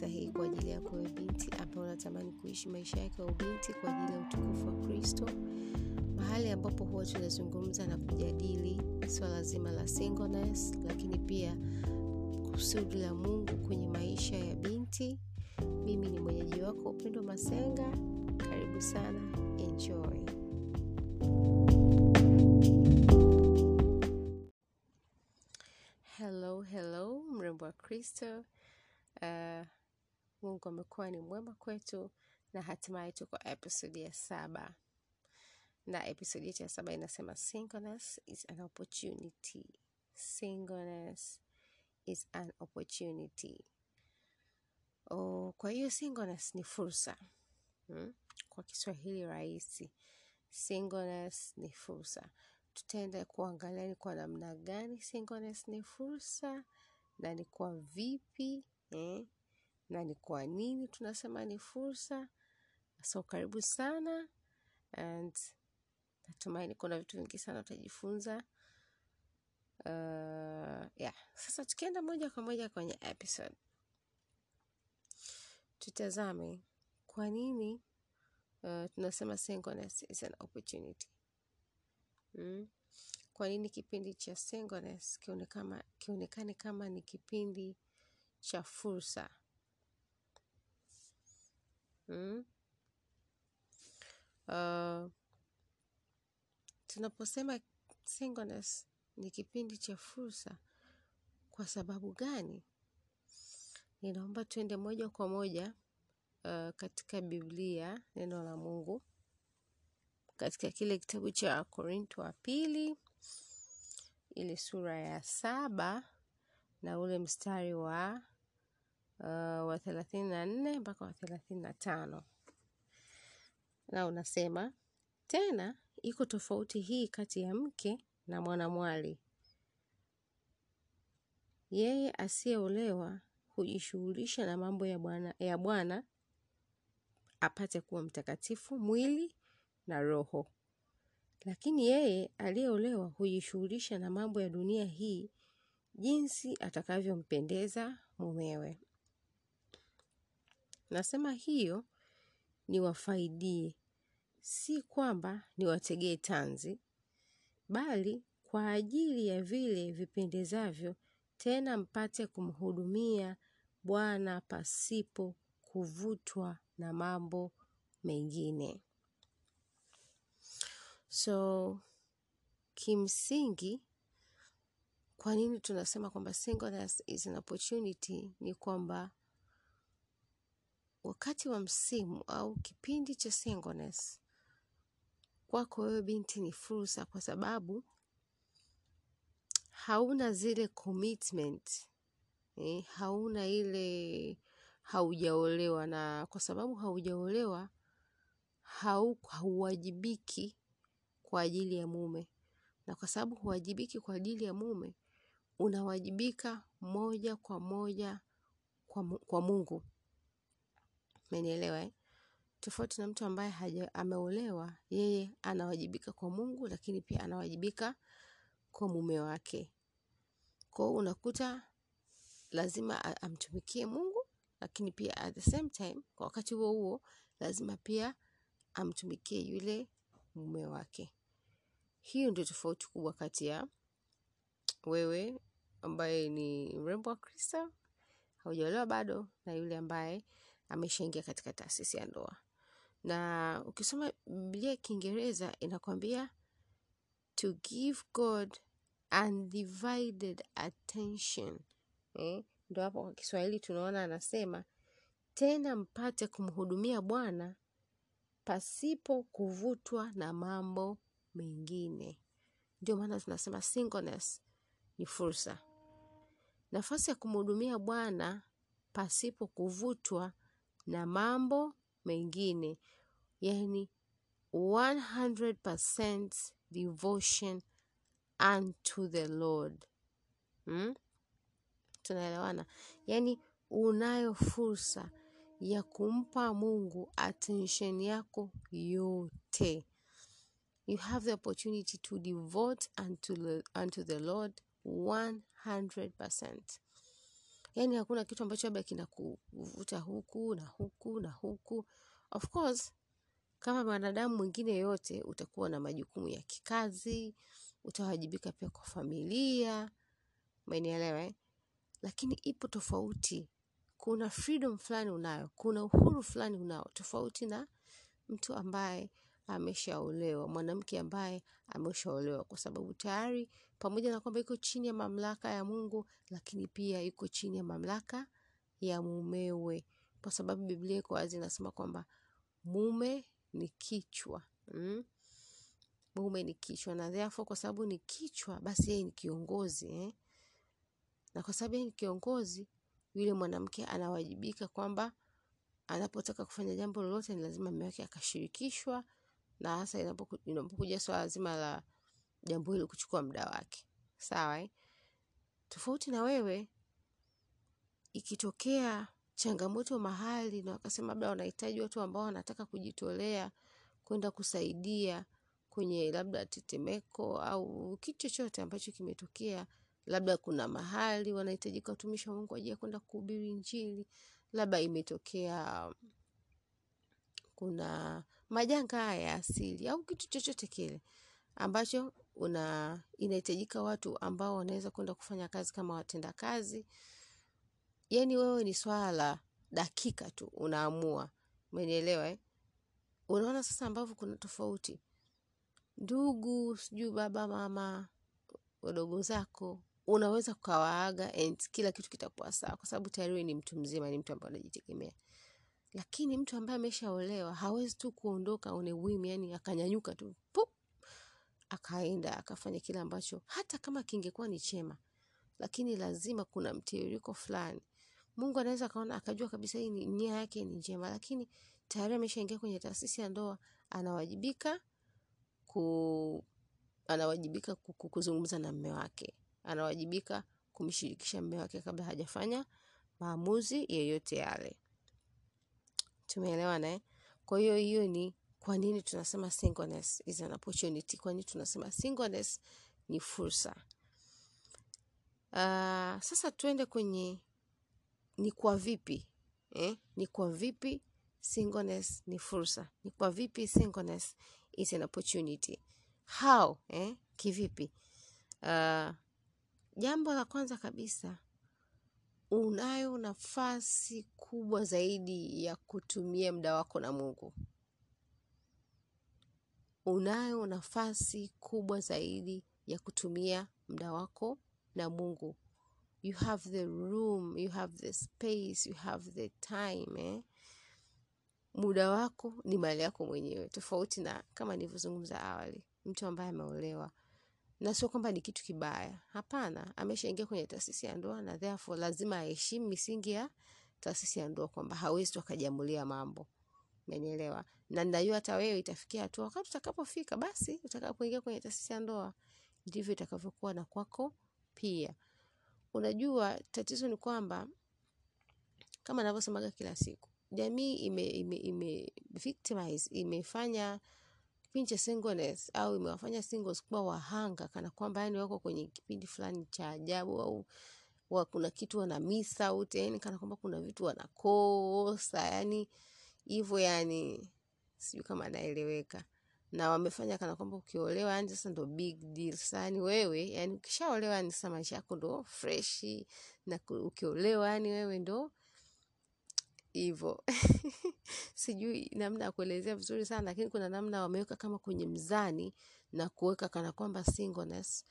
sahihi kwa ajili yako wewe binti ambaye unatamani kuishi maisha yake ya ubinti kwa ajili ya utukufu wa Kristo, mahali ambapo huwa tunazungumza na kujadili swala zima la singleness, lakini pia kusudi la Mungu kwenye maisha ya binti. Mimi ni mwenyeji wako Upendo Masenga, karibu sana, enjoy. Hello, hello, mrembo wa Kristo. Uh, Mungu amekuwa ni mwema kwetu na hatimaye tuko episodi ya saba, na episodi yetu ya saba inasema singleness is an opportunity. Singleness is an opportunity. Oh, kwa hiyo singleness ni fursa hmm? Kwa Kiswahili rahisi, singleness ni fursa. Tutaenda kuangalia ni kwa namna gani singleness ni fursa na ni kwa vipi eh? Na ni kwa nini tunasema ni fursa. So karibu sana and natumaini kuna vitu vingi sana utajifunza. Uh, yeah. Sasa tukienda moja kwa moja kwenye episode, tutazame kwa nini uh, tunasema singleness is an opportunity mm? Kwa nini kipindi cha singleness kionekana kionekane kama ni kipindi cha fursa mm? Uh, tunaposema singleness ni kipindi cha fursa, kwa sababu gani? Ninaomba tuende moja kwa moja uh, katika Biblia, neno la Mungu, katika kile kitabu cha Korinto wa pili, ile sura ya saba na ule mstari wa wa thelathini na nne mpaka wa thelathini na tano na unasema tena, iko tofauti hii kati ya mke na mwanamwali. Yeye asiyeolewa hujishughulisha na mambo ya Bwana ya Bwana apate kuwa mtakatifu mwili na roho, lakini yeye aliyeolewa hujishughulisha na mambo ya dunia hii, jinsi atakavyompendeza mumewe. Nasema hiyo niwafaidie, si kwamba niwategee tanzi, bali kwa ajili ya vile vipendezavyo, tena mpate kumhudumia Bwana pasipo kuvutwa na mambo mengine. So kimsingi, kwa nini tunasema kwamba singleness is an opportunity? Ni kwamba wakati wa msimu au kipindi cha singleness kwako wewe binti ni fursa, kwa sababu hauna zile commitment eh, hauna ile, haujaolewa, na kwa sababu haujaolewa hau hauwajibiki kwa ajili ya mume, na kwa sababu huwajibiki kwa ajili ya mume, unawajibika moja kwa moja kwa, kwa Mungu. Umenielewa eh? Tofauti na mtu ambaye haja ameolewa, yeye anawajibika kwa Mungu, lakini pia anawajibika kwa mume wake. Kwa hiyo unakuta lazima amtumikie Mungu, lakini pia at the same time, kwa wakati huo huo lazima pia amtumikie yule mume wake. Hiyo ndio tofauti kubwa kati ya wewe ambaye ni mrembo wa Kristo haujaolewa bado na yule ambaye ameshaingia katika taasisi ya ndoa. Na ukisoma Biblia ya Kiingereza inakwambia to give God undivided attention. Eh, ndo hapo kwa Kiswahili tunaona anasema tena mpate kumhudumia Bwana pasipo kuvutwa na mambo mengine. Ndio maana tunasema singleness ni fursa, nafasi ya kumhudumia Bwana pasipo kuvutwa na mambo mengine, yani 100% devotion unto the Lord. Hmm? Tunaelewana? Yani unayo fursa ya kumpa Mungu attention yako yote. You have the opportunity to devote unto the, unto the Lord 100%. Yaani hakuna kitu ambacho labda kinakuvuta huku na huku na huku. Of course, kama mwanadamu mwingine yote, utakuwa na majukumu ya kikazi, utawajibika pia kwa familia, umenielewa eh? Lakini ipo tofauti, kuna freedom fulani unayo, kuna uhuru fulani unao, tofauti na mtu ambaye ameshaolewa, mwanamke ambaye ameshaolewa, kwa sababu tayari pamoja na kwamba iko chini ya mamlaka ya Mungu, lakini pia iko chini ya mamlaka ya mumewe, kwa sababu Biblia iko wazi inasema kwamba mume ni kichwa mm? Mume ni kichwa, na therefore kwa sababu ni kichwa, basi yeye ni kiongozi eh? Na kwa sababu yeye ni kiongozi, yule mwanamke anawajibika kwamba anapotaka kufanya jambo lolote ni lazima mume wake akashirikishwa, na hasa inapokuja swala zima la jambo hilo kuchukua muda wake, sawa eh? Tofauti na wewe, ikitokea changamoto mahali na wakasema labda wanahitaji watu ambao wanataka kujitolea kwenda kusaidia kwenye labda tetemeko au kitu chochote ambacho kimetokea, labda kuna mahali wanahitajika watumishi wa Mungu ajili ya kwenda kuhubiri njili labda imetokea kuna majanga haya ya asili au kitu chochote kile ambacho una inahitajika watu ambao wanaweza kwenda kufanya kazi kama watendakazi. Yani wewe ni swala la dakika tu unaamua, umenielewa eh? Unaona sasa ambavyo kuna tofauti, ndugu, sijui baba, mama, wadogo zako unaweza ukawaaga and kila kitu kitakuwa sawa, kwa sababu tayari wewe ni mtu mzima, ni mtu ambaye anajitegemea. Lakini mtu ambaye ameshaolewa hawezi tu kuondoka on a whim, yani akanyanyuka tu pup, akaenda akafanya kile ambacho hata kama kingekuwa ni chema, lakini lazima kuna mtiririko fulani. Mungu anaweza akaona akajua kabisa hii ni nia yake ni njema, lakini tayari ameshaingia kwenye taasisi ya ndoa, anawajibika ku anawajibika ku- ku- kuzungumza na mme wake, anawajibika kumshirikisha mme wake kabla hajafanya maamuzi yeyote yale. Tumeelewana eh? Kwa hiyo hiyo ni kwa nini tunasema singleness is an opportunity. Kwa nini tunasema singleness ni fursa. Uh, sasa tuende kwenye ni kwa vipi eh? Ni kwa vipi singleness ni fursa? Ni kwa vipi singleness is an opportunity? How eh? Kivipi? Uh, jambo la kwanza kabisa unayo nafasi kubwa zaidi ya kutumia muda wako na Mungu. Unayo nafasi kubwa zaidi ya kutumia muda wako na Mungu. You have the room, you have the space, you have the time eh? Muda wako ni mali yako mwenyewe, tofauti na kama nilivyozungumza awali, mtu ambaye ameolewa na sio kwamba ni kitu kibaya. Hapana, ameshaingia kwenye taasisi ya ndoa na therefore lazima aheshimu misingi ya taasisi ya ndoa, kwamba hawezi tu akajiamulia mambo. Umenielewa? Na najua hata wewe itafikia hatua wakati utakapofika, basi utakapoingia kwenye taasisi ya ndoa, ndivyo itakavyokuwa na kwako pia. Unajua, tatizo ni kwamba kama navyosemaga kila siku, jamii ime, ime, ime victimize, imefanya kipindi cha singleness au imewafanya singles kuwa wahanga, kana kwamba yani wako kwenye kipindi fulani cha ajabu au wa kuna kitu wana miss out, yani kana kwamba kuna vitu wanakosa, yani hivyo, yani sijui kama naeleweka, na wamefanya kana kwamba ukiolewa yani sasa ndo big deal. Sasa yani wewe yani ukishaolewa yani sasa maisha yako ndo fresh, na ukiolewa yani wewe ndo hivyo sijui namna ya kuelezea vizuri sana, lakini kuna namna wameweka kama kwenye mzani na kuweka kana kwamba singleness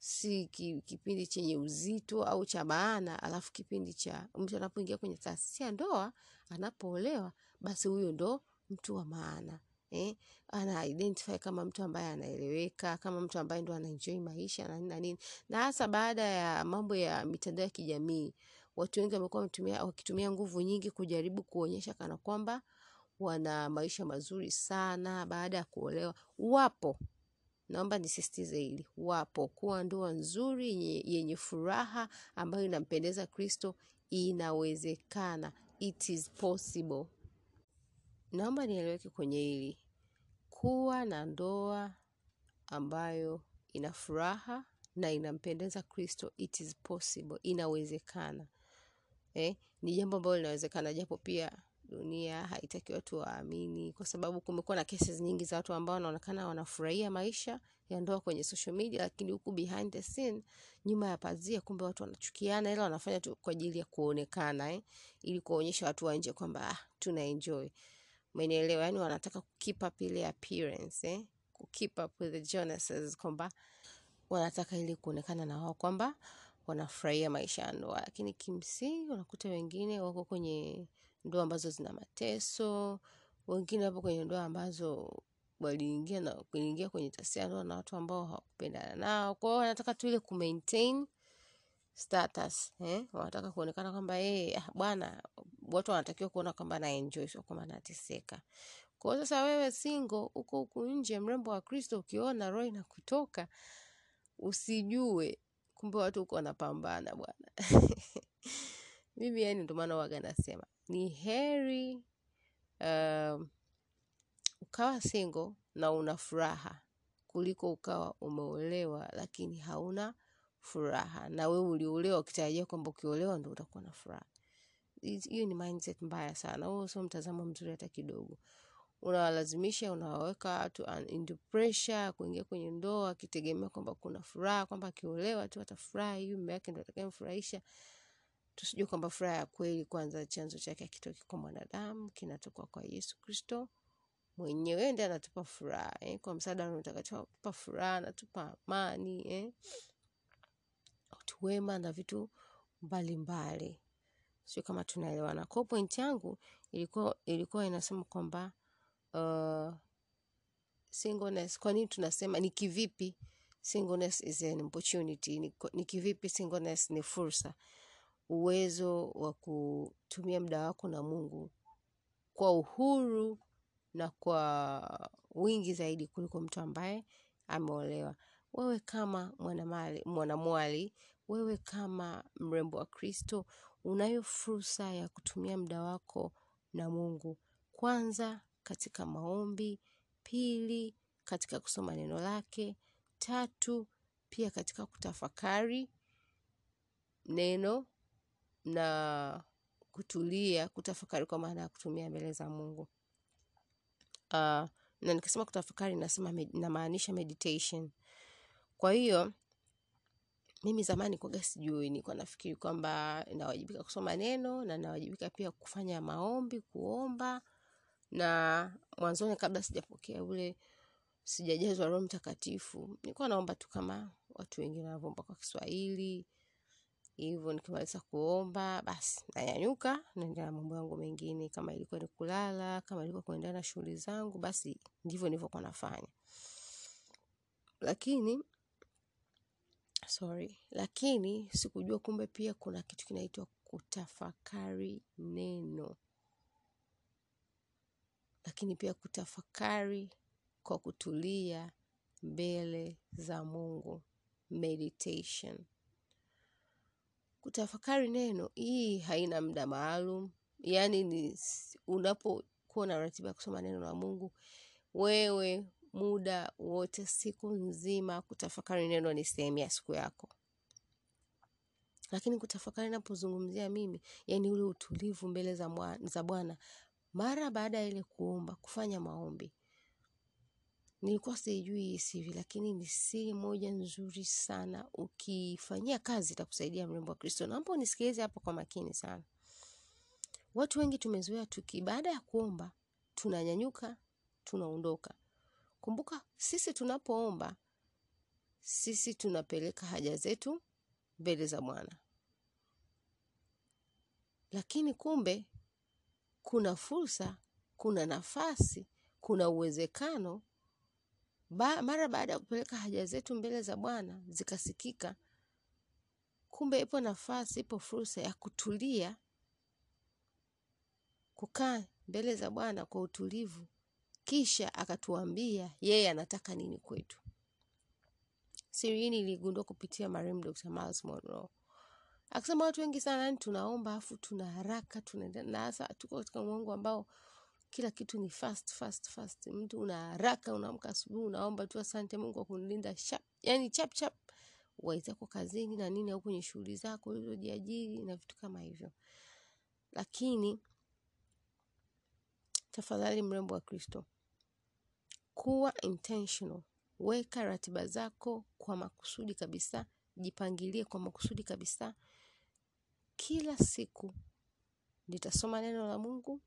si ki, kipindi chenye uzito au cha maana, alafu kipindi cha mtu anapoingia kwenye taasisi ya ndoa, anapoolewa, basi huyo ndo mtu wa maana eh? Ana identify kama mtu ambaye anaeleweka, kama mtu ambaye ndo anaenjoy maisha na nini na nini, na hasa baada ya mambo ya mitandao ya kijamii watu wengi wamekuwa wakitumia nguvu nyingi kujaribu kuonyesha kana kwamba wana maisha mazuri sana baada ya kuolewa. Wapo, naomba nisisitize hili, wapo. Kuwa ndoa nzuri yenye, yenye furaha ambayo inampendeza Kristo inawezekana, it is possible. Naomba nieleweke kwenye hili, kuwa na ndoa ambayo ina furaha na inampendeza Kristo, it is possible, inawezekana. eh, ni jambo ambalo linawezekana, japo pia dunia haitaki watu waamini, kwa sababu kumekuwa na cases nyingi za watu ambao wanaonekana wanafurahia maisha ya ndoa kwenye social media, lakini huku behind the scene, nyuma ya pazia, kumbe watu wanachukiana, ila wanafanya tu kwa ajili ya kuonekana eh, ili kuonyesha watu wa nje kwamba ah, tuna enjoy. Umenielewa? Yani wanataka kukeep up ile appearance eh, kukeep up with the Jonases, kwamba wanataka ili kuonekana na wao kwamba wanafurahia maisha ya ndoa, lakini kimsingi unakuta wengine wako kwenye ndoa ambazo zina mateso, wengine wapo kwenye ndoa ambazo waliingia na kuingia kwenye tasia ndoa na watu ambao hawakupendana nao. kwao wanataka tu ile kumaintain status eh, wanataka kuonekana kwamba yeye ah, bwana, watu wanatakiwa kuona kwamba na enjoy, sio kwamba anateseka. kwao sasa, wewe single uko huku nje, mrembo wa Kristo, ukiona roho inakutoka usijue kumbe watu huko wanapambana bwana. Mimi yani, ndio maana waga nasema ni heri uh, ukawa single na una furaha kuliko ukawa umeolewa lakini hauna furaha, na wewe uliolewa ukitarajia kwamba ukiolewa ndo utakuwa na furaha. Hiyo ni mindset mbaya sana, huo sio mtazamo mzuri hata kidogo. Unawalazimisha, unawaweka watu pressure kuingia kwenye ndoa akitegemea kwamba kuna furaha, kwamba akiolewa tu atafurahi, huyu mume wake ndo atakayemfurahisha. Tusijue kwamba furaha ya kweli kwanza chanzo chake hakitoki kwa mwanadamu, kinatoka kwa Yesu Kristo mwenyewe, ndiye anatupa furaha eh, kwa msaada wa furaha, anatupa amani eh, wema na vitu mbalimbali. Sio kama tunaelewana. Kwa point yangu ilikuwa inasema kwamba uh, kwa nini tunasema ni kivipi singleness is an opportunity? Ni, ni kivipi singleness ni fursa, uwezo wa kutumia muda wako na Mungu kwa uhuru na kwa wingi zaidi kuliko mtu ambaye ameolewa. Wewe kama mwanamwali, wewe kama mrembo wa Kristo, unayo fursa ya kutumia muda wako na Mungu, kwanza katika maombi, pili katika kusoma neno lake, tatu pia katika kutafakari neno na kutulia, kutafakari kwa maana ya kutumia mbele za Mungu. Uh, na nikisema kutafakari nasema namaanisha meditation. Kwa hiyo mimi zamani kwaga sijui, nilikuwa nafikiri kwamba nawajibika kusoma neno na nawajibika pia kufanya maombi, kuomba. Na mwanzoni kabla sijapokea ule, sijajazwa Roho Mtakatifu, nilikuwa naomba tu kama watu wengine wanavyoomba kwa Kiswahili hivyo. Nikimaliza kuomba, basi nanyanyuka naenda na mambo yangu mengine, kama ilikuwa ni kulala, kama ilikuwa kuendelea na shughuli zangu, basi ndivyo nilivyokuwa nafanya. Lakini sorry, lakini sikujua kumbe pia kuna kitu kinaitwa kutafakari neno, lakini pia kutafakari kwa kutulia mbele za Mungu, meditation. Kutafakari neno hii haina muda maalum, yaani ni unapokuwa na ratiba ya kusoma neno la Mungu, wewe muda wote, siku nzima, kutafakari neno ni sehemu ya siku yako. Lakini kutafakari napozungumzia mimi, yaani ule utulivu mbele za Bwana mara baada ya ile kuomba, kufanya maombi. Nilikuwa sijui hii siri, lakini ni siri moja nzuri sana. Ukifanyia kazi itakusaidia mrembo wa Kristo. Naomba unisikilize hapo kwa makini sana. Watu wengi tumezoea tuki, baada ya kuomba tunanyanyuka, tunaondoka. Kumbuka sisi tunapoomba, sisi tunapeleka haja zetu mbele za Bwana, lakini kumbe kuna fursa, kuna nafasi, kuna uwezekano ba, mara baada ya kupeleka haja zetu mbele za Bwana zikasikika, kumbe ipo nafasi, ipo fursa ya kutulia, kukaa mbele za Bwana kwa utulivu, kisha akatuambia yeye anataka nini kwetu. Siri hii niligundua kupitia marehemu Dr. Miles Monroe. Akisema watu wengi sana yani tunaomba afu tuna haraka tunaenda na hasa tuko katika ulimwengu ambao kila kitu ni fast fast fast. Mtu una haraka, unaamka asubuhi unaomba tu asante Mungu kwa kunilinda chap, yani chap chap, waizako kazini na nini au kwenye shughuli zako ulizojiajiri na vitu kama hivyo. lakini tafadhali mrembo wa Kristo, kuwa intentional. Weka ratiba zako kwa makusudi kabisa, jipangilie kwa makusudi kabisa. Kila siku nitasoma neno la Mungu,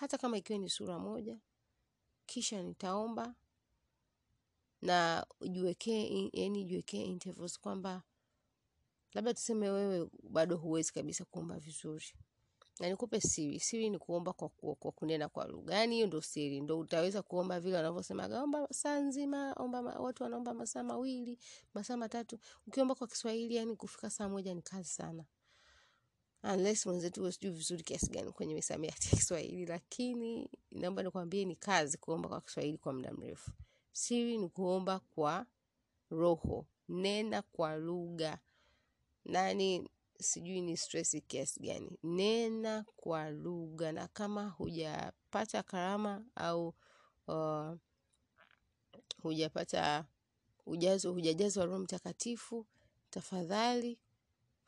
hata kama ikiwa ni sura moja, kisha nitaomba na ujiwekee, yani jiwekee intervals kwamba labda tuseme wewe bado huwezi kabisa kuomba vizuri na nikupe siri. Siri ni kuomba kwa, kwa, kwa kunena kwa lugha. Yani hiyo ndo siri, ndo utaweza kuomba vile wanavyosemaga, omba saa nzima, omba ma, watu wanaomba masaa mawili, masaa matatu. Ukiomba kwa Kiswahili, yani kufika saa moja ni kazi sana, unless mwenzetu wewe sijui vizuri kiasi gani kwenye misamiati ya Kiswahili, lakini naomba nikwambie ni kazi kuomba kwa Kiswahili kwa muda mrefu. Siri ni kuomba kwa roho, nena kwa lugha. Nani sijui ni stress kiasi gani, nena kwa lugha. Na kama hujapata karama au uh, hujapata ujazo, hujajazwa Roho Mtakatifu, tafadhali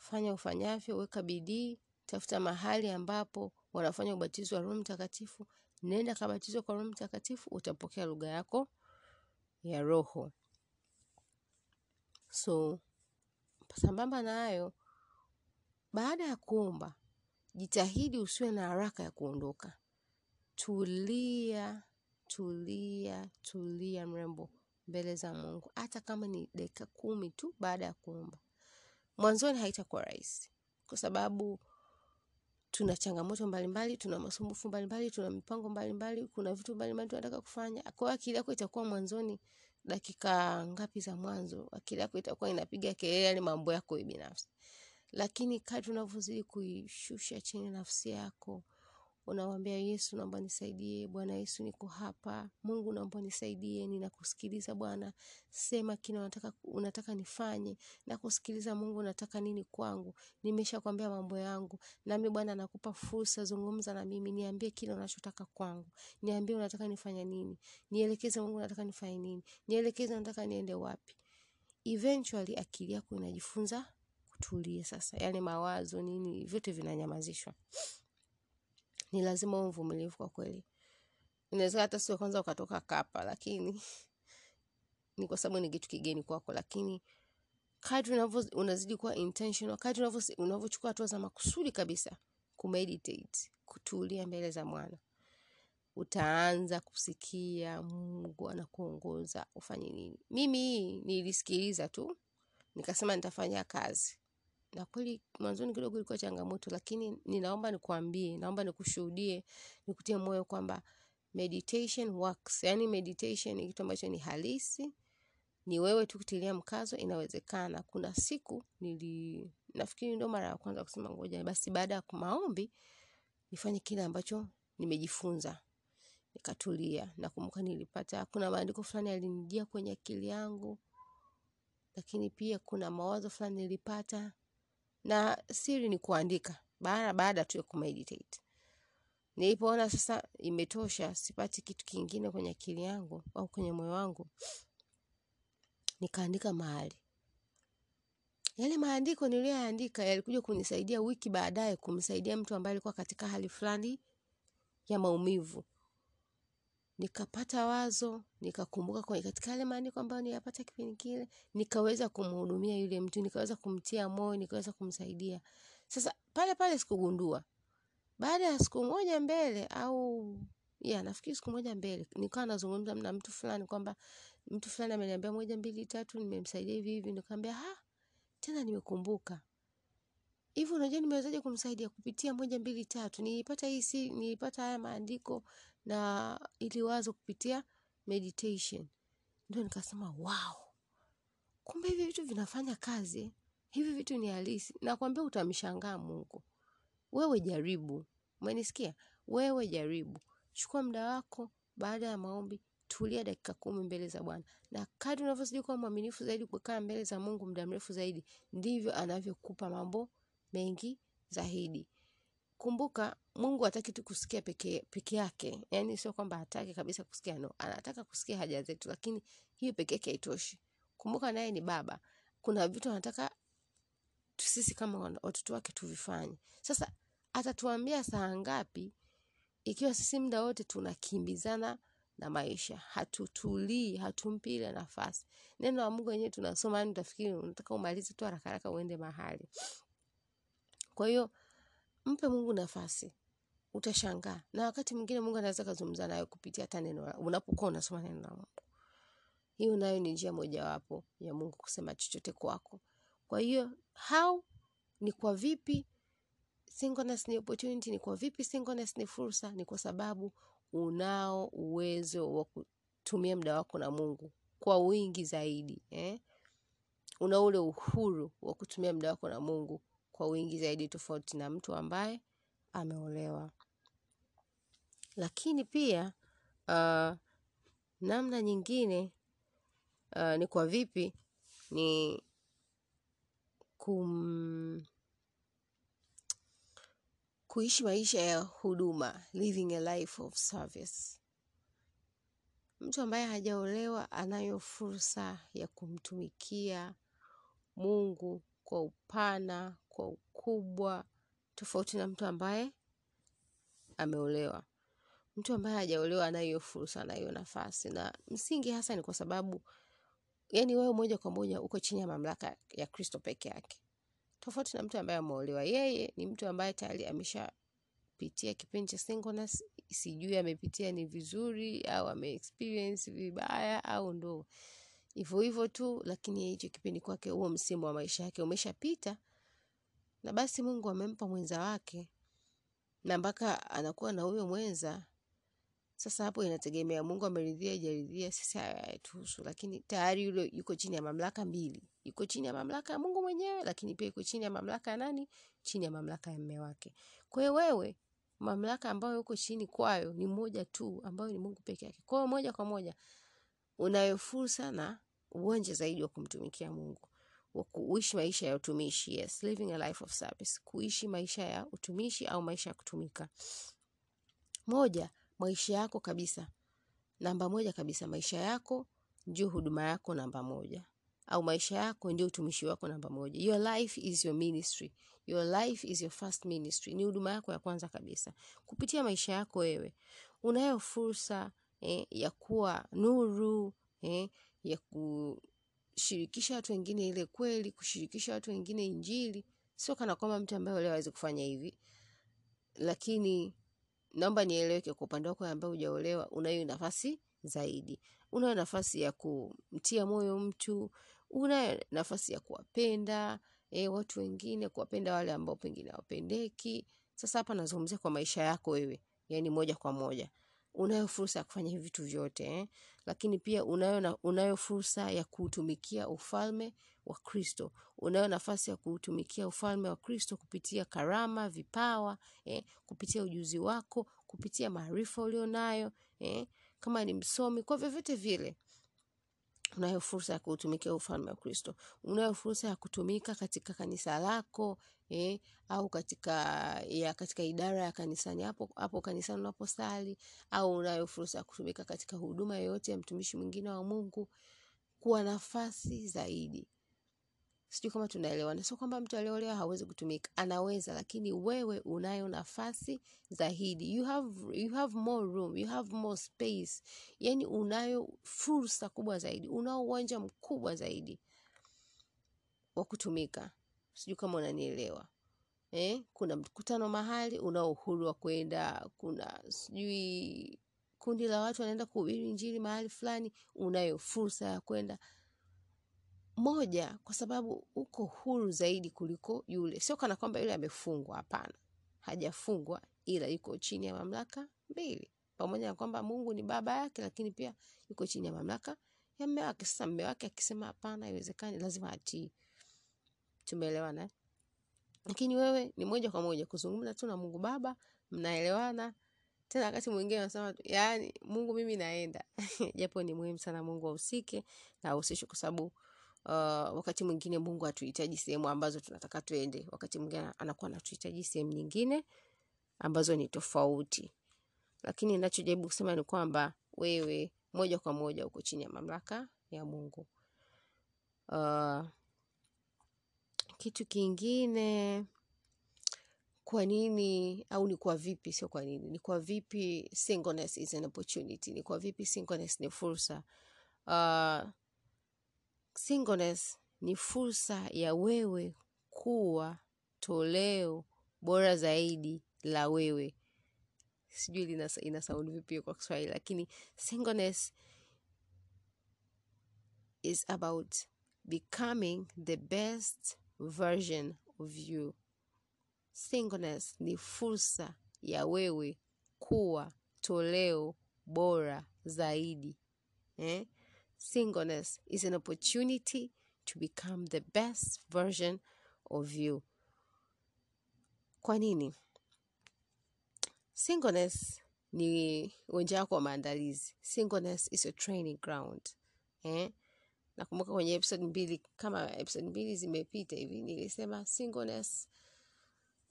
fanya ufanyavyo, weka bidii, tafuta mahali ambapo wanafanya ubatizo wa Roho Mtakatifu, nenda kabatizwa kwa Roho Mtakatifu, utapokea lugha yako ya roho. So sambamba na hayo, baada ya kuomba, jitahidi usiwe na haraka ya kuondoka. Tulia, tulia, tulia mrembo, mbele za Mungu, hata kama ni dakika kumi tu baada ya kuomba. Mwanzoni haitakuwa rahisi, kwa sababu tuna changamoto mbalimbali, tuna masumbufu mbalimbali, tuna mipango mbalimbali, kuna vitu mbalimbali tunataka kufanya. Kwa hiyo akili yako itakuwa mwanzoni, dakika ngapi za mwanzo, akili yako itakuwa inapiga kelele, yale mambo yako binafsi. Lakini kadri unavyozidi kuishusha chini nafsi yako, unamwambia Yesu, naomba nisaidie. Bwana Yesu, niko hapa. Mungu, naomba nisaidie, ninakusikiliza Bwana, sema kile unataka, unataka nifanye. Nakusikiliza Mungu, unataka nini kwangu? Nimeshakwambia mambo yangu, nami Bwana nakupa fursa, zungumza na mimi, niambie kile unachotaka kwangu, niambie unataka nifanye nini, nielekeze Mungu, unataka nifanye nini, nielekeze unataka niende wapi. Eventually akili yako inajifunza kutulia. Sasa yale mawazo nini, vyote vinanyamazishwa. Ni lazima uwe mvumilivu kwa kweli. Inawezekana hata siku ya kwanza ukatoka kapa, lakini ni kwa sababu ni kitu kigeni kwako, lakini kadri unazidi kuwa intentional, kadri unavyochukua hatua za makusudi kabisa kumeditate, kutulia mbele za Bwana, utaanza kusikia Mungu anakuongoza ufanye nini. Mimi nilisikiliza tu nikasema nitafanya kazi, na kweli mwanzoni kidogo ilikuwa changamoto, lakini ninaomba nikuambie, naomba nikushuhudie, nikutie moyo kwamba meditation works. Yani meditation ni kitu ambacho ni halisi, ni wewe tu kutilia mkazo, inawezekana. Kuna siku nili nafikiri ndio mara ya kwanza kusema ngoja basi baada ya maombi nifanye kile ambacho nimejifunza, nikatulia. Nakumbuka nilipata, kuna maandiko fulani yalinijia kwenye akili yangu, lakini pia kuna mawazo fulani nilipata, na siri ni kuandika baada baada tu ya kumeditate. Nilipoona sasa imetosha, sipati kitu kingine kwenye akili yangu au kwenye moyo wangu, nikaandika mahali. Yale maandiko niliyoandika yalikuja kunisaidia wiki baadaye, kumsaidia mtu ambaye alikuwa katika hali fulani ya maumivu. Nikapata wazo, nikakumbuka kwa katika yale maandiko ambayo niliyapata kipindi kile, nikaweza kumhudumia yule mtu, nikaweza kumtia moyo, nikaweza kumsaidia. Sasa pale pale sikugundua. Baada ya siku moja mbele au ya nafikiri siku moja mbele, nikawa nazungumza na mtu fulani kwamba mtu fulani ameniambia moja mbili tatu, nimemsaidia hivi hivi, nikamwambia ha, tena nimekumbuka. Hivi unajua nimewezaje kumsaidia kupitia moja mbili tatu? Nilipata hii si nilipata haya maandiko na iliwazo kupitia meditation. Ndio nikasema wow. Kumbe hivi vitu vinafanya kazi. Hivi vitu ni halisi. Nakwambia utamshangaa Mungu. Wewe jaribu. Umenisikia? Wewe jaribu. Chukua muda wako baada ya maombi, tulia dakika kumi mbele za Bwana. Na kadri unavyozidi kuwa mwaminifu zaidi kukaa mbele za Mungu muda mrefu zaidi, ndivyo anavyokupa mambo mengi zaidi. Kumbuka Mungu hataki tu kusikia peke, peke yake. Yaani sio kwamba hataki kabisa kusikia no. Anataka kusikia haja zetu, lakini hiyo peke yake haitoshi. Kumbuka naye ni baba. Kuna vitu anataka sisi kama watoto wake tuvifanye. Sasa atatuambia saa ngapi ikiwa sisi muda wote tunakimbizana na maisha hatutulii hatumpi ile nafasi neno la mungu wenyewe tunasoma yani utafikiri unataka umalize tu haraka haraka uende mahali kwa hiyo mpe mungu nafasi. Utashangaa. Na wakati mwingine mungu anaweza kazungumza nayo kupitia hata neno unapokuwa unasoma neno la mungu. Hiyo nayo ni njia mojawapo ya mungu kusema chochote kwako. Kwa hiyo how ni kwa vipi singleness ni opportunity ni kwa vipi singleness ni fursa ni kwa sababu unao uwezo wa kutumia muda wako na mungu kwa wingi zaidi eh? una ule uhuru wa kutumia muda wako na mungu kwa wingi zaidi tofauti na mtu ambaye ameolewa. Lakini pia uh, namna nyingine uh, ni kwa vipi ni kum, kuishi maisha ya huduma living a life of service. Mtu ambaye hajaolewa anayo fursa ya kumtumikia mungu kwa upana kwa ukubwa tofauti na mtu ambaye ameolewa. Mtu ambaye hajaolewa anayo hiyo fursa anayo hiyo nafasi. Na msingi hasa ni kwa sababu yani wewe moja kwa moja uko chini ya mamlaka ya kristo peke yake. Tofauti na mtu ambaye ameolewa yeye ni mtu ambaye tayari ameshapitia kipindi cha singleness sijui amepitia ni vizuri au ameexperience vibaya au ndo. Hivyo hivyo tu lakini hicho kipindi kwake huo msimu wa maisha yake umeshapita na basi mungu amempa mwenza wake na mpaka anakuwa na huyo mwenza. Sasa hapo inategemea mungu ameridhia ijaridhia sisi hayatuhusu lakini tayari yule yuko chini ya mamlaka mbili. Yuko chini ya mamlaka ya mungu mwenyewe lakini pia yuko chini ya mamlaka ya nani? Chini ya mamlaka ya mme wake. Kwa hiyo wewe mamlaka ambayo uko chini kwayo ni moja tu ambayo ni mungu peke yake. Kwa hiyo moja kwa moja unayo fursa na uwanja zaidi wa kumtumikia mungu wa kuishi maisha ya utumishi yes living a life of service. Kuishi maisha ya utumishi au maisha ya kutumika. Moja maisha yako kabisa. Namba moja kabisa maisha yako ndio huduma yako namba moja. Au maisha yako ndio utumishi wako namba moja. Your life is your ministry. Your life is your first ministry. Ni huduma yako ya kwanza kabisa. Kupitia maisha yako wewe unayo fursa eh, ya kuwa nuru eh, ya kushirikisha watu wengine ile kweli kushirikisha watu wengine injili. Sio kana kwamba mtu ambaye leo hawezi kufanya hivi. Lakini naomba nieleweke kwa upande wako ambaye hujaolewa unayo nafasi zaidi. Unayo nafasi ya kumtia moyo mtu unayo nafasi ya kuwapenda e, watu wengine kuwapenda wale ambao pengine hawapendeki. Sasa hapa nazungumzia kwa maisha yako wewe yani moja kwa moja. Unayo fursa ya kufanya hivi vitu vyote eh? Lakini pia unayo, na, unayo fursa ya kuutumikia ufalme wa kristo unayo nafasi ya kuutumikia ufalme wa kristo kupitia karama vipawa eh? kupitia ujuzi wako kupitia maarifa ulionayo eh? kama ni msomi kwa vyovyote vile unayo fursa ya kuutumikia ufalme wa kristo. Unayo fursa ya kutumika katika kanisa lako eh, au katika ya katika idara ya kanisani hapo hapo kanisani unaposali au unayo fursa ya kutumika katika huduma yoyote ya mtumishi mwingine wa mungu kuwa nafasi zaidi sijui kama tunaelewana. Sio kwamba mtu aliolewa hawezi kutumika. Anaweza lakini wewe unayo nafasi zaidi. You have, you have more room. You have more space. Yani unayo fursa kubwa zaidi. Unao uwanja mkubwa zaidi wa kutumika. Sijui kama unanielewa. Eh? kuna mkutano mahali unao uhuru wa kwenda kuna sijui kundi la watu wanaenda kuhubiri injili mahali fulani unayo fursa ya kwenda moja kwa sababu uko huru zaidi kuliko yule. Sio kana kwamba yule amefungwa hapana. Hajafungwa ila yuko chini ya mamlaka mbili. Pamoja na kwamba mungu ni baba yake lakini pia yuko chini ya mamlaka ya mme wake. Sasa mme wake akisema hapana haiwezekani lazima atii. Tumeelewana lakini wewe ni moja kwa moja kuzungumza tu na mungu baba mnaelewana. Tena wakati mwingine anasema yaani mungu mimi naenda. Japo ni muhimu sana mungu ahusike na ahusishwe kwa sababu uh, wakati mwingine mungu hatuhitaji sehemu ambazo tunataka tuende wakati mwingine anakuwa anatuhitaji sehemu nyingine ambazo ni tofauti. Lakini nachojaribu kusema ni kwamba wewe moja kwa moja uko chini ya mamlaka ya mungu. Uh, kitu kingine kwa nini au ni kwa vipi sio kwa nini ni kwa vipi singleness is an opportunity ni kwa vipi singleness ni fursa. Uh, singleness ni fursa ya wewe kuwa toleo bora zaidi la wewe sijui ina sound vipi kwa kiswahili lakini singleness is about becoming the best version of you singleness ni fursa ya wewe kuwa toleo bora zaidi eh? Singleness is an opportunity to become the best version of you. Kwa nini? Singleness ni uwanja wako wa maandalizi. Singleness is a training ground. Eh? nakumbuka kwenye episode mbili kama episode mbili zimepita hivi nilisema singleness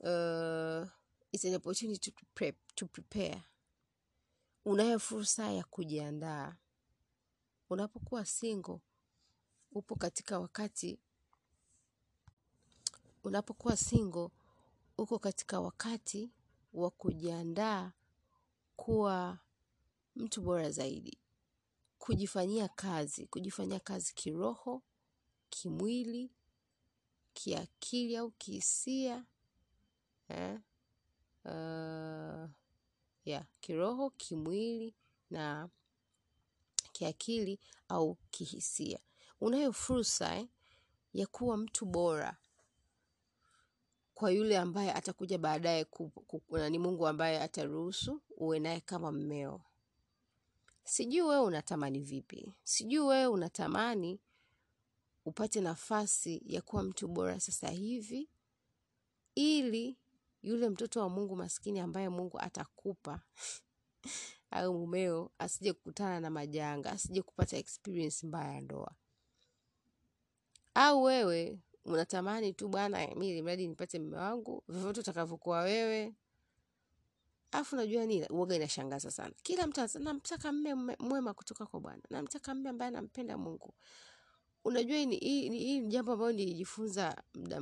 uh, is an opportunity to, prep, to prepare. Unayo fursa ya kujiandaa unapokuwa single upo katika wakati unapokuwa single uko katika wakati wa kujiandaa kuwa mtu bora zaidi kujifanyia kazi kujifanyia kazi kiroho kimwili kiakili au kihisia eh? uh, yeah, kiroho kimwili na kiakili au kihisia. Unayo fursa eh, ya kuwa mtu bora kwa yule ambaye atakuja baadaye ni mungu ambaye ataruhusu uwe naye kama mmeo. Sijui wewe unatamani vipi. Sijui wewe unatamani upate nafasi ya kuwa mtu bora sasa hivi ili yule mtoto wa mungu maskini ambaye mungu atakupa au mumeo asije kukutana na majanga asije kupata experience mbaya ya ndoa. Au wewe unatamani tu bwana mi mradi nipate mme wangu vyovyote utakavyokuwa wewe. Afu najua nini uoga inashangaza sana. Kila mtu namtaka mme mwema kutoka kwa bwana. Namtaka mme ambaye anampenda mungu. Unajua hii ni jambo ambayo nilijifunza muda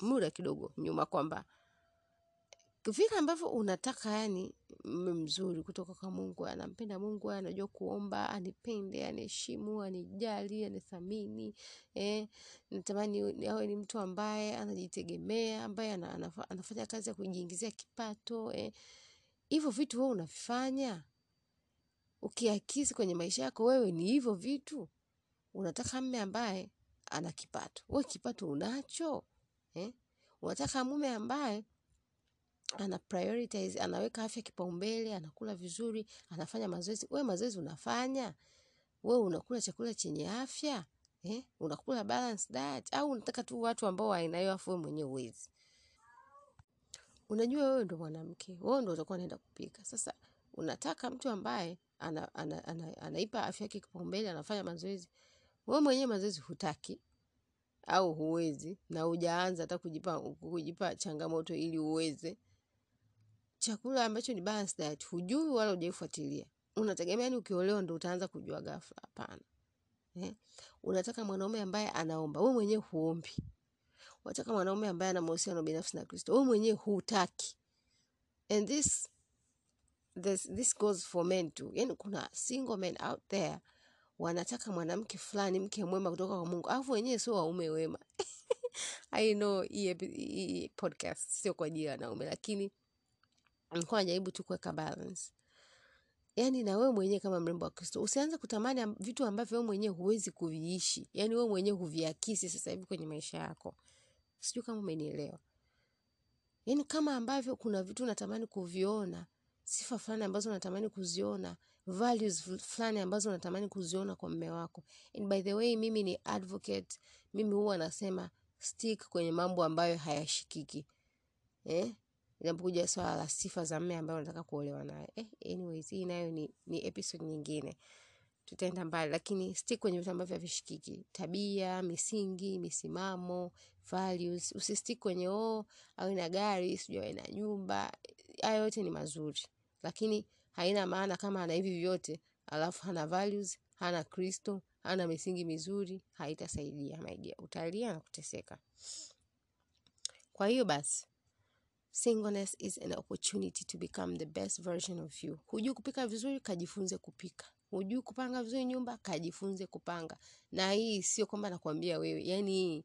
muda kidogo nyuma kwamba vile ambavyo unataka yani mzuri kutoka kwa mungu anampenda mungu anajua kuomba anipende aniheshimu anijali anithamini eh, natamani awe ni mtu ambaye anajitegemea ambaye anafanya kazi ya kujiingizia kipato eh. hivyo vitu wewe unavifanya ukiakisi kwenye maisha yako wewe ni hivyo vitu unataka mme ambaye ana kipato we kipato unacho eh? unataka mume ambaye ana prioritize anaweka afya kipaumbele anakula vizuri anafanya mazoezi. We mazoezi unafanya? We unakula chakula chenye afya? Eh? unakula balance diet? Au unataka tu watu ambao aina hiyo afu we mwenyewe unajua wewe ndo mwanamke. Wewe ndo utakuwa naenda kupika. Sasa unataka mtu ambaye ana, ana, ana, anaipa afya yake kipaumbele anafanya mazoezi. Wewe mwenyewe mazoezi hutaki au huwezi na hujaanza hata kujipa, kujipa changamoto ili uweze chakula ambacho ni balanced diet hujui wala hujaifuatilia. Unategemea ni ukiolewa ndo utaanza kujua ghafla hapana. Eh? unataka mwanaume ambaye anaomba. Wewe mwenyewe huombi. Unataka mwanaume ambaye ana mahusiano binafsi na kristo. Wewe mwenyewe hutaki. And this, this, this goes for men too. Yani kuna single men out there wanataka mwanamke fulani mke mwema kutoka kwa mungu. Alafu wenyewe sio waume wema. I know hii podcast sio kwa ajili ya wanaume lakini nilikuwa najaribu tu kuweka balance. Yaani na wewe mwenyewe kama mrembo wa kristo usianze kutamani vitu ambavyo wewe mwenyewe huwezi kuviishi. Yaani wewe mwenyewe huviakisi sasa hivi kwenye maisha yako. Sijui kama umenielewa. Yaani kama ambavyo kuna vitu unatamani kuviona sifa fulani ambazo unatamani kuziona values fulani ambazo unatamani kuziona kwa mume wako. And by the way mimi ni advocate mimi huwa nasema stick kwenye mambo ambayo hayashikiki. Eh? Inapokuja swala la sifa za mme ambaye unataka kuolewa naye. Eh, anyways hii nayo ni, ni episode nyingine. Tutaenda mbali lakini stick kwenye vitu ambavyo havishikiki. Tabia misingi misimamo values. Usistick kwenye oh awe na gari sijui awe nyumba. Hayo yote ni mazuri. Lakini haina maana kama ana hivi vyote alafu hana values hana kristo hana misingi mizuri haitasaidia maidia utalia na kuteseka. Kwa hiyo basi singleness is an opportunity to become the best version of you. Hujui kupika vizuri kajifunze kupika. Hujui kupanga vizuri nyumba kajifunze kupanga. Na hii sio kwamba nakwambia wewe. Yani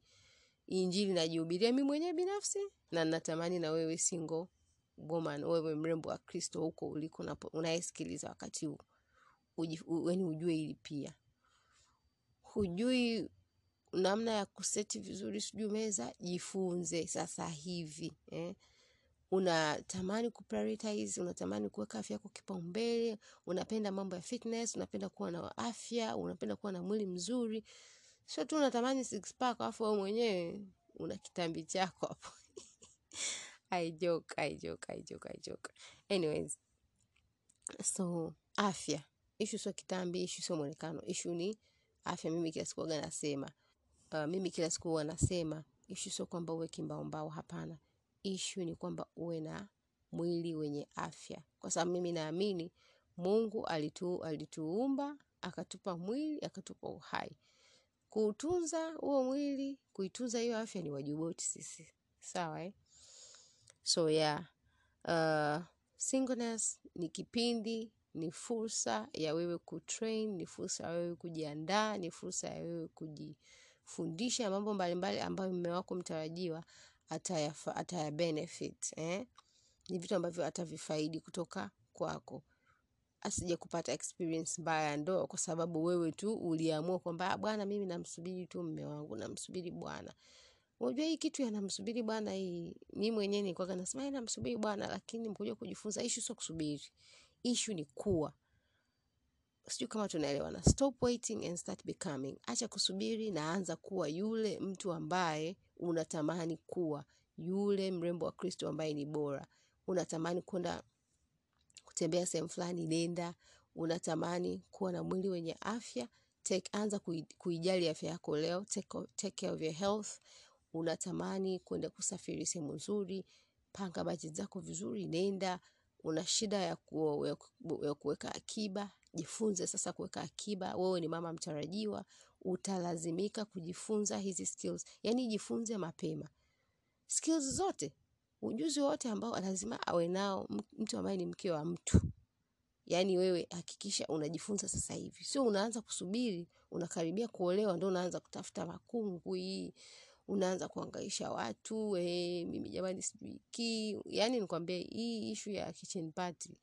injili najihubiria mi mwenyewe binafsi na natamani na wewe single woman wewe mrembo wa kristo huko uliko unayesikiliza wakati huu. Yani ujue hili pia. Hujui namna ya kuseti vizuri sijui meza jifunze sasa hivi eh? Unatamani kuprioritize unatamani kuweka afya yako kipaumbele unapenda mambo ya fitness unapenda kuwa na afya unapenda kuwa na mwili mzuri. Sio tu unatamani six pack alafu wewe mwenyewe una kitambi chako hapo. I joke, I joke, I joke, I joke. Anyways, so afya. Ishu sio kitambi ishu sio mwonekano. Ishu ni afya. Mimi kila siku huwa nasema. Uh, mimi kila siku huwa nasema. Ishu sio kwamba uwe kimbaombao hapana ishu ni kwamba uwe na mwili wenye afya. Kwa sababu mimi naamini mungu alitu, alituumba akatupa mwili akatupa uhai. Kuutunza huo mwili kuitunza hiyo afya ni wajibu wetu sisi. Sawa eh? so yeah. Uh, singleness ni kipindi ni fursa ya wewe kutrain ni fursa ya wewe kujiandaa ni fursa ya wewe kujifundisha mambo mbalimbali ambayo mume wako mtarajiwa ataya benefit eh? ni vitu ambavyo atavifaidi kutoka kwako. Asije kupata experience mbaya ndo kwa sababu wewe tu uliamua kwamba "Ah, bwana mimi namsubiri tu mme wangu namsubiri bwana. Unajua hii kitu yanamsubiri bwana hii mi mwenyewe nilikuwaga nasema "Eh, namsubiri bwana lakini mkuja kujifunza ishu sio kusubiri. Ishu ni kuwa sijui kama tunaelewana. Stop waiting and start becoming. Acha kusubiri na anza kuwa yule mtu ambaye unatamani kuwa. Yule mrembo wa kristo ambaye ni bora. Unatamani kwenda kutembea sehemu fulani nenda. Unatamani kuwa na mwili wenye afya. Take, anza kuijali afya yako leo. Take, take care of your health. Unatamani kwenda kusafiri sehemu nzuri. Panga bajeti zako vizuri nenda. Una shida ya, ku, ya kuweka akiba jifunze sasa kuweka akiba wewe ni mama mtarajiwa utalazimika kujifunza hizi skills. Yaani jifunze mapema. Skills zote ujuzi wote ambao lazima awe nao mtu ambaye ni mke wa mtu. Yaani wewe hakikisha unajifunza sasa hivi. Sio unaanza kusubiri unakaribia kuolewa ndo unaanza kutafuta makungwi unaanza kuangaisha watu eh, mimi jamani sijui ki. Yaani nikwambie hii ishu ya kitchen party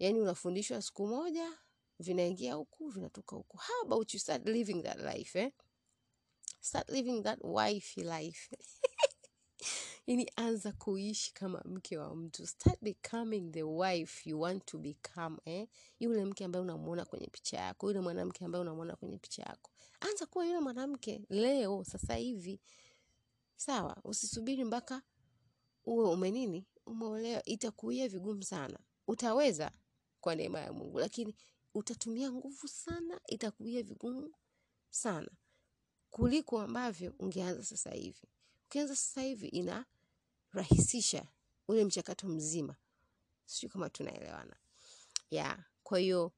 yaani unafundishwa siku moja vinaingia huku vinatoka huku. How about you start living that life eh? start living that wife life. Yani anza kuishi kama mke wa mtu. Start becoming the wife you want to become eh? yule mke ambaye unamuona kwenye picha yako yule mwanamke ambaye unamuona kwenye picha yako. Anza kuwa yule mwanamke leo sasa hivi. Sawa usisubiri mpaka uwe umenini umeolewa. Itakuia vigumu sana. Utaweza kwa neema ya mungu. Lakini utatumia nguvu sana itakuia vigumu sana kuliko ambavyo ungeanza sasa hivi. Ukianza sasa hivi inarahisisha ule mchakato mzima. Sijui kama tunaelewana. Ya. kwa hiyo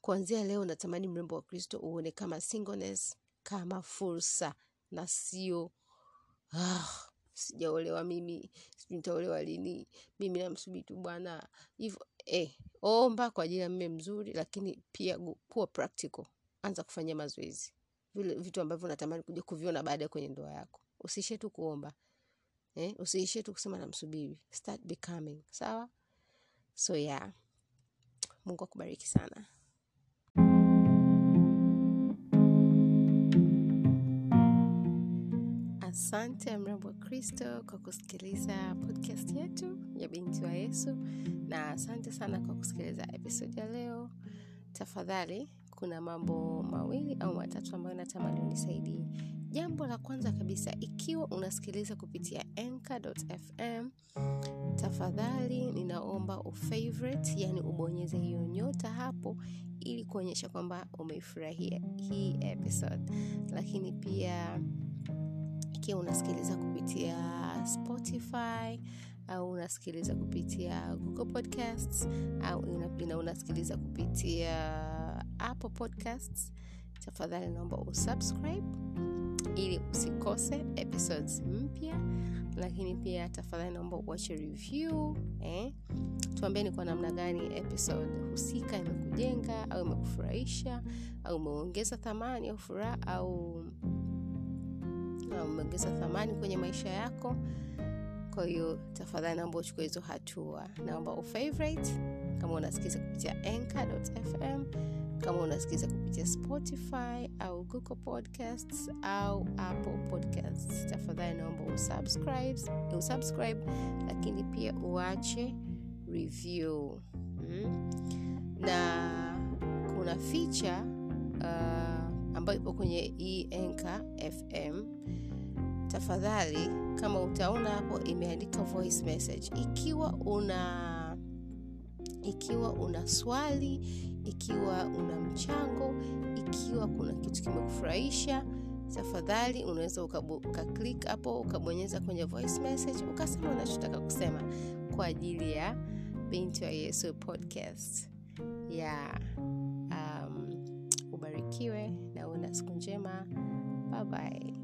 kuanzia leo natamani mrembo wa kristo uone kama singleness kama fursa na sio ah, sijaolewa mimi sijui nitaolewa lini mimi namsubiri tu bwana. Hivyo eh, omba kwa ajili ya mme mzuri lakini pia kuwa practical. Anza kufanyia mazoezi. Vile vitu ambavyo unatamani kuja kuviona baada ya kwenye ndoa yako. Usiishie tu kuomba. Eh? usiishie tu kusema namsubiri. Start becoming. Sawa? So yeah. Mungu akubariki sana asante mrembo wa kristo kwa kusikiliza podcast yetu ya binti wa yesu. Na asante sana kwa kusikiliza episode ya leo. Tafadhali kuna mambo mawili au matatu ambayo natamani unisaidie. Jambo la kwanza kabisa ikiwa unasikiliza kupitia anchor.fm tafadhali ninaomba ufavorite yani ubonyeze hiyo nyota hapo ili kuonyesha kwamba umeifurahia hii episode. Lakini pia ikiwa unasikiliza kupitia spotify au unasikiliza kupitia google podcasts au una unasikiliza kupitia apple podcasts tafadhali naomba usubscribe ili usikose episodes mpya lakini pia tafadhali naomba uache review eh? tuambie ni kwa namna gani episode husika imekujenga au imekufurahisha au umeongeza thamani au furaha au au umeongeza thamani kwenye maisha yako. Kwa hiyo tafadhali naomba uchukue hizo hatua. Naomba ufavorite kama unasikiza kupitia anchor.fm kama unasikiza kupitia spotify au google podcasts au apple podcasts. Tafadhali naomba usubscribe lakini pia uache review. Mm? na kuna feature uh, ambayo ipo kwenye Enka fm tafadhali kama utaona hapo imeandika voice message. Ikiwa una ikiwa una swali ikiwa una mchango ikiwa kuna kitu kimekufurahisha tafadhali unaweza ukaklik hapo ukabonyeza kwenye voice message ukasema unachotaka kusema kwa ajili ya binti wa yesu podcast. Ya um, ubarikiwe uwe na siku njema. Bye bye.